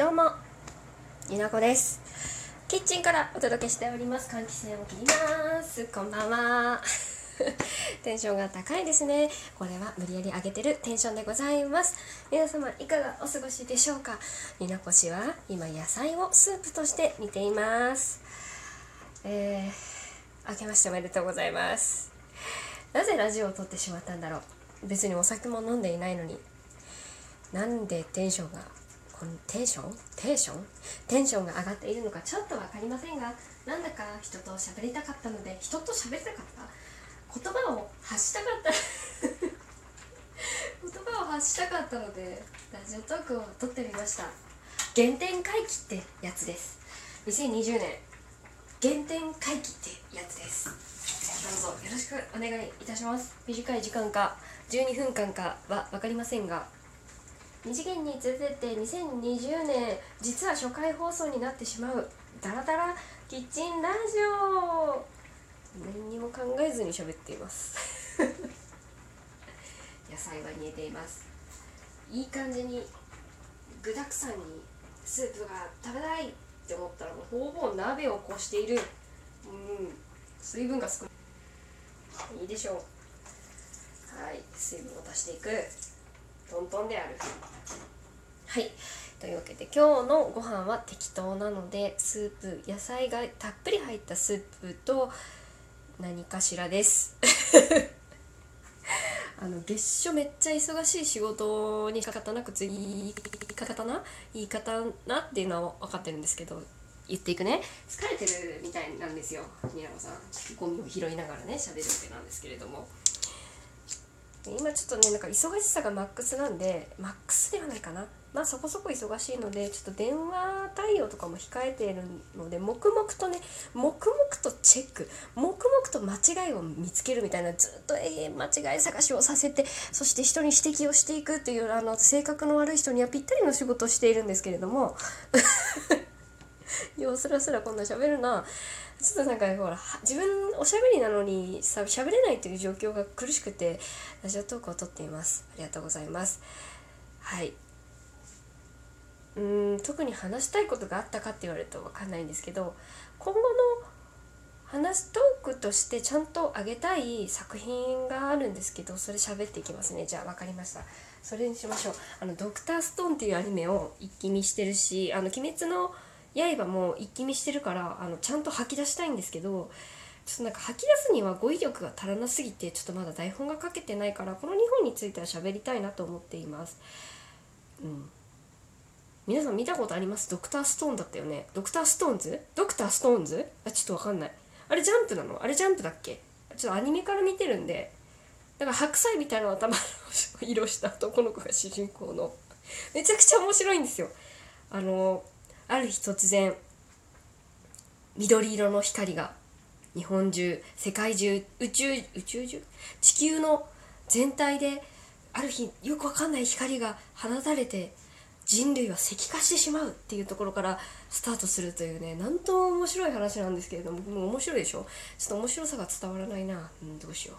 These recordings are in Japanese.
どうもゆなこです。キッチンからお届けしております。換気扇を切ります。こんばんは。テンションが高いですね。これは無理やり上げてるテンションでございます。皆様いかがお過ごしでしょうか。ゆなこ氏は今野菜をスープとして煮ています。えー、明けましておめでとうございます。なぜラジオを撮ってしまったんだろう。別にお酒も飲んでいないのに。なんでテンションがテンション？テンション？テンションが上がっているのかちょっと分かりませんがなんだか人と喋りたかったので人と喋りたかった？言葉を発したかった。言葉を発したかったのでラジオトークを撮ってみました。原点回帰ってやつです。2020年。原点回帰ってやつです。どうぞよろしくお願いいたします。短い時間か12分間かは分かりませんが二次元に連れてって2020年実は初回放送になってしまうダラダラキッチンラジオ。何にも考えずに喋っています。野菜は煮えています。いい感じに具だくさんにスープが食べたいって思ったらもうほぼ鍋をこしている。うん。水分が少ない。いいでしょう。はい。水分を足していく。トントンである。はい。というわけで今日のご飯は適当なのでスープ野菜がたっぷり入ったスープと何かしらです。あの月初めっちゃ忙しい仕事にかかったなくつ言い方な言い方なっていうのは分かってるんですけど言っていくね。疲れてるみたいなんですよニラコさん。ゴミを拾いながらね喋るわけなんですけれども。今ちょっとねなんか忙しさがマックスなんでマックスではないかな。まあそこそこ忙しいのでちょっと電話対応とかも控えているので黙々とね黙々とチェック。黙々と間違いを見つけるみたいなずっと永遠間違い探しをさせてそして人に指摘をしていくっていうあの性格の悪い人にはぴったりの仕事をしているんですけれども。ようすらすらこんな喋るな。ちょっとなんかほら自分おしゃべりなのにさ喋れないという状況が苦しくてラジオトークを撮っています。ありがとうございます。はい。うん特に話したいことがあったかって言われると分かんないんですけど今後の話トークとしてちゃんとあげたい作品があるんですけどそれ喋っていきますね。じゃあ分かりました。それにしましょう。あのドクターストーンっていうアニメを一気見してるしあの鬼滅の刃も一気見してるからあのちゃんと吐き出したいんですけどちょっとなんか吐き出すには語彙力が足らなすぎてちょっとまだ台本が書けてないからこの2本については喋りたいなと思っています。うん。皆さん見たことあります？ドクターストーンだったよね？ドクターストーンズ？ドクターストーンズ？あちょっとわかんない。あれジャンプなの？あれジャンプだっけ？ちょっとアニメから見てるんでだから白菜みたいな頭の色した男の子が主人公の。めちゃくちゃ面白いんですよ。あのある日突然緑色の光が日本中世界中宇宙宇宙中地球の全体である日よくわかんない光が放たれて人類は石化してしまうっていうところからスタートするというねなんとも面白い話なんですけれどももう面白いでしょ？ちょっと面白さが伝わらないな、うん、どうしよう。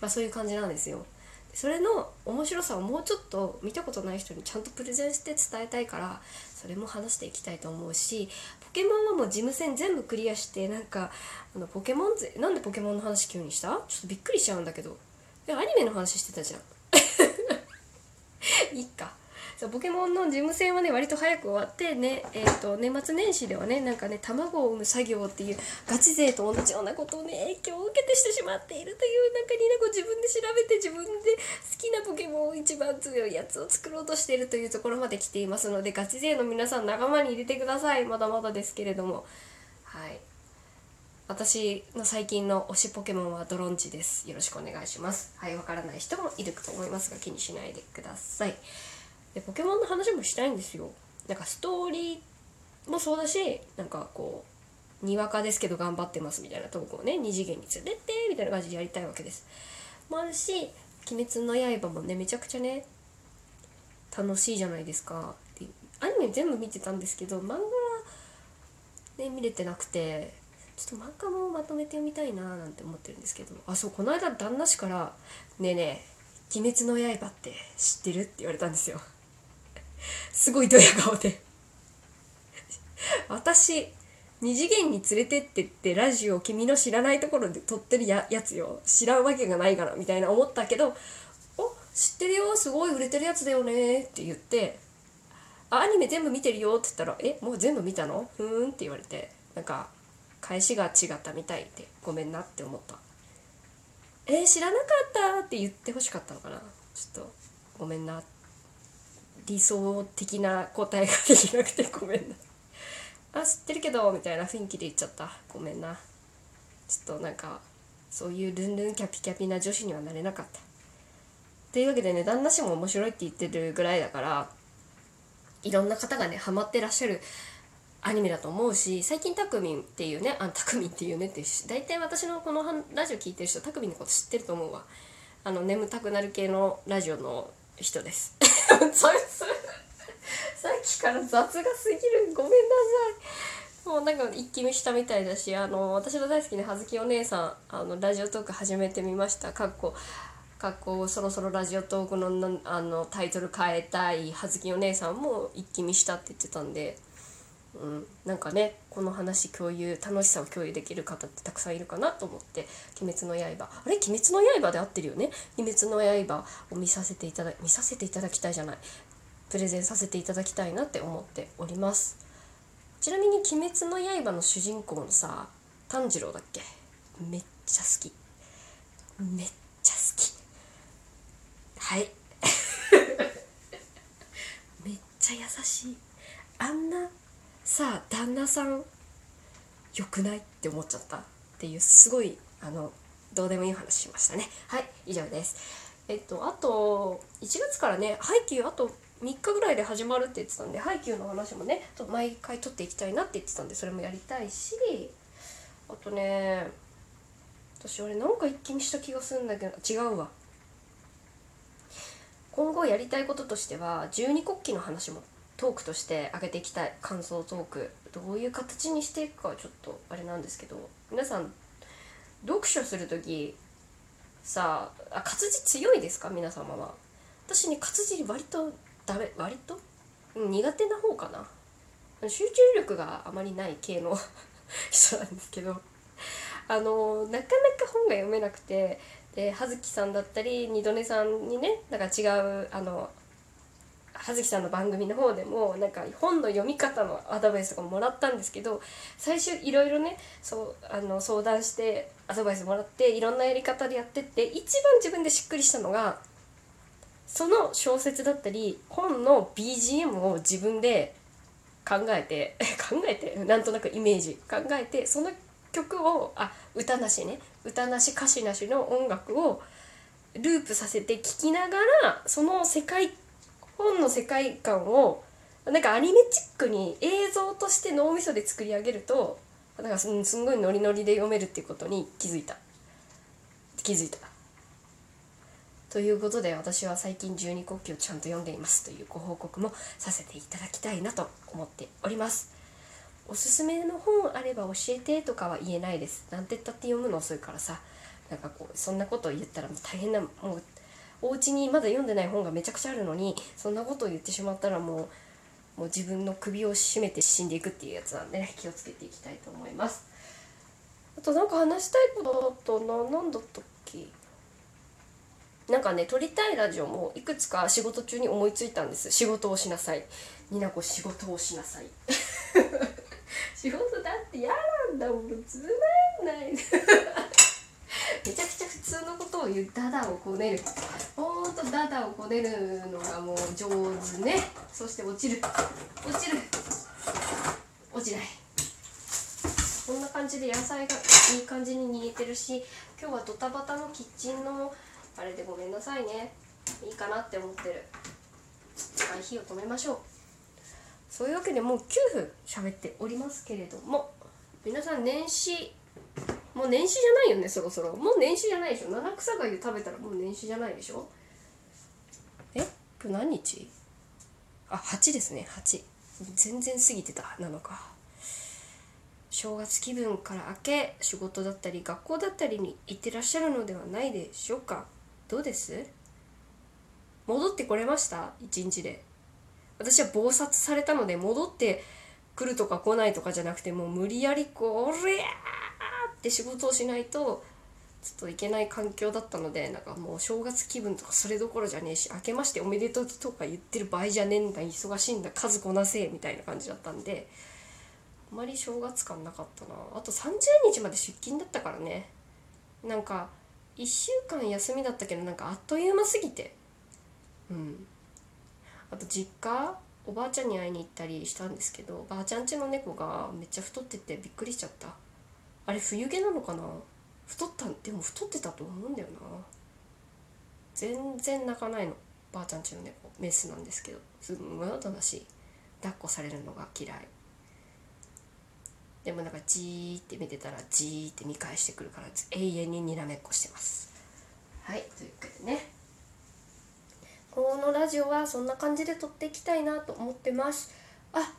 まあそういう感じなんですよ。それの面白さをもうちょっと見たことない人にちゃんとプレゼンして伝えたいからそれも話していきたいと思うしポケモンはもう事務戦全部クリアしてなんかあのポケモンぜなんでポケモンの話急にした？ちょっとびっくりしちゃうんだけど。アニメの話してたじゃん。いいか。そうポケモンの事務戦はね割と早く終わってね、えーと、年末年始ではねなんかね卵を産む作業っていうガチ勢と同じようなことをね影響を受けてしてしまっているというなんかになこう自分で調べて自分で好きなポケモンを一番強いやつを作ろうとしているというところまで来ていますのでガチ勢の皆さん仲間に入れてください。まだまだですけれども。はい。私の最近の推しポケモンはドロンチです。よろしくお願いします。はいわからない人もいると思いますが気にしないでください。でポケモンの話もしたいんですよ。なんかストーリーもそうだしなんかこうにわかですけど頑張ってますみたいなトークをね二次元に連れてってみたいな感じでやりたいわけです。もあるし「鬼滅の刃」もねめちゃくちゃね楽しいじゃないですか。でアニメ全部見てたんですけど漫画はね見れてなくてちょっと漫画もまとめて読みたいななんて思ってるんですけどあそうこの間旦那氏から「ねえねえ鬼滅の刃って知ってる?」って言われたんですよ。すごいドヤ顔で。私二次元に連れてってってラジオ君の知らないところで撮ってるややつよ。知らんわけがないからみたいな思ったけど「お知ってるよ。すごい売れてるやつだよね」って言って「アニメ全部見てるよ」って言ったら「えもう全部見たの？ふーん」って言われてなんか返しが違ったみたいでごめんなって思った「えー、知らなかった」って言ってほしかったのかな。ちょっとごめんなって。理想的な答えができなくてごめんな。あ知ってるけどみたいな雰囲気で言っちゃった。ごめんな。ちょっとなんかそういうルンルンキャピキャピな女子にはなれなかった。というわけでね旦那氏も面白いって言ってるぐらいだからいろんな方がねハマってらっしゃるアニメだと思うし最近タクミンっていうねあタクミンっていうねって大体私のこのラジオ聞いてる人タクミンのこと知ってると思うわ。あの眠たくなる系のラジオの人です。そいつさっきから雑がすぎるごめんなさい。もうなんか一気見したみたいだしあの私の大好きな葉月お姉さんあのラジオトーク始めてみました。かっこかっこそろそろラジオトークのあのタイトル変えたい葉月お姉さんも一気見したって言ってたんで、うん、なんかねこの話共有楽しさを共有できる方ってたくさんいるかなと思って「鬼滅の刃」あれ「鬼滅の刃」で合ってるよね「鬼滅の刃」を見させていただ見させていただきたいじゃない。プレゼンさせていただきたいなって思っております。ちなみに「鬼滅の刃」の主人公のさ炭治郎だっけ？めっちゃ好き。めっちゃ好き。はい。めっちゃ優しい。あんなさあ旦那さん良くないって思っちゃったっていうすごいあのどうでもいい話しましたね。はい以上です。えっとあと1月からねハイキューあと3日ぐらいで始まるって言ってたんでハイキューの話もね毎回撮っていきたいなって言ってたんでそれもやりたいしあとね私俺なんか一気にした気がするんだけど違うわ。今後やりたいこととしては十二国旗の話もトークとして上げていきたい感想トークどういう形にしていくかはちょっとあれなんですけど皆さん読書する時さあ活字強いですか？皆様は。私ね活字割とダメ割と、苦手な方かな。集中力があまりない系の 人なんですけど。あのなかなか本が読めなくてで葉月さんだったり二度寝さんにねなんか違うあの葉月さんの番組の方でもなんか本の読み方のアドバイスとかもらったんですけど最初いろいろねそうあの相談してアドバイスもらっていろんなやり方でやってって一番自分でしっくりしたのがその小説だったり本の BGM を自分で考えて 考えてなんとなくイメージ考えてその曲をあ歌なしね歌なし歌詞なしの音楽をループさせて聴きながらその世界本の世界観をなんかアニメチックに映像として脳みそで作り上げるとなんかすんごいノリノリで読めるっていうことに気づいた。気づいた。ということで私は最近十二国旗をちゃんと読んでいます。というご報告もさせていただきたいなと思っております。おすすめの本あれば教えてとかは言えないです。なんて言ったって読むの？遅いからさなんかこうそんなことを言ったら大変なもうお家にまだ読んでない本がめちゃくちゃあるのにそんなことを言ってしまったらもうもう自分の首を絞めて死んでいくっていうやつなんでね気をつけていきたいと思います。あとなんか話したいことだとな何だったっけ？なんかね撮りたいラジオもいくつか仕事中に思いついたんです。仕事をしなさい。になこ仕事をしなさい。仕事だって嫌なんだもん。つまんない。めちゃくちゃ普通のことを言うダダをこねる。ほんとダダをこねるのがもう上手ね。そして落ちる。落ちる。落ちない。こんな感じで野菜がいい感じに煮えてるし今日はドタバタのキッチンのあれでごめんなさいね。いいかなって思ってる。はい火を止めましょう。そういうわけでもう9分喋っておりますけれども皆さん年始もう年始じゃないよねそろそろ。もう年始じゃないでしょ。七草がゆ食べたらもう年始じゃないでしょ。え？今日何日？あ8ですね。8全然過ぎてた。なのか正月気分から明け仕事だったり学校だったりに行ってらっしゃるのではないでしょうか。どうです？戻ってこれました？一日で。私は忙殺されたので戻って来るとか来ないとかじゃなくてもう無理やりこう「!」って仕事をしないとちょっといけない環境だったのでなんかもう正月気分とかそれどころじゃねえし明けましておめでとうとか言ってる場合じゃねえんだ忙しいんだ数こなせえみたいな感じだったんであまり正月感なかったな。あと30日まで出勤だったからね。なんか1週間休みだったけどなんかあっという間すぎて。うん。あと実家おばあちゃんに会いに行ったりしたんですけどばあちゃん家の猫がめっちゃ太っててびっくりしちゃった。あれ冬毛なのかな太ったでも太ってたと思うんだよな。全然泣かないの。ばあちゃんちの猫。メスなんですけど。すんごいおとなしい。抱っこされるのが嫌い。でもなんかじーって見てたらじーって見返してくるから永遠ににらめっこしてます。はいというわけでね。このラジオはそんな感じで撮っていきたいなと思ってます。あ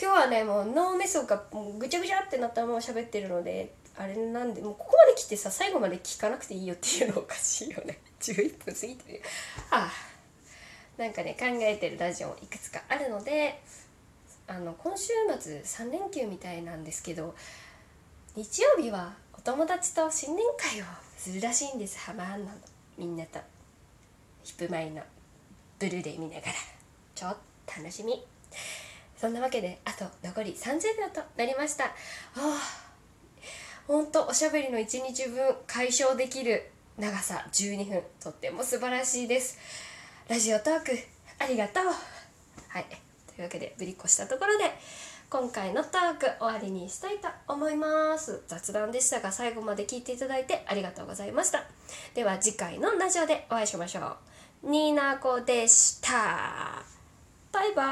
今日はねもう脳みそがぐちゃぐちゃってなったまま喋ってるのであれなんでもうここまで来てさ最後まで聞かなくていいよっていうのおかしいよね。11分過ぎてるああ。なんかね考えてるラジオいくつかあるのであの今週末3連休みたいなんですけど日曜日はお友達と新年会をするらしいんです。ハマーンの。みんなと。ヒップマイのブルーレイ見ながら。ちょっと楽しみ。そんなわけであと残り30秒となりました。ああほんとおしゃべりの1日分解消できる長さ12分とっても素晴らしいです。ラジオトークありがとう。はい。というわけでぶりっこしたところで今回のトーク終わりにしたいと思います。雑談でしたが最後まで聞いていただいてありがとうございました。では次回のラジオでお会いしましょう。ニーナコでした。バイバーイ。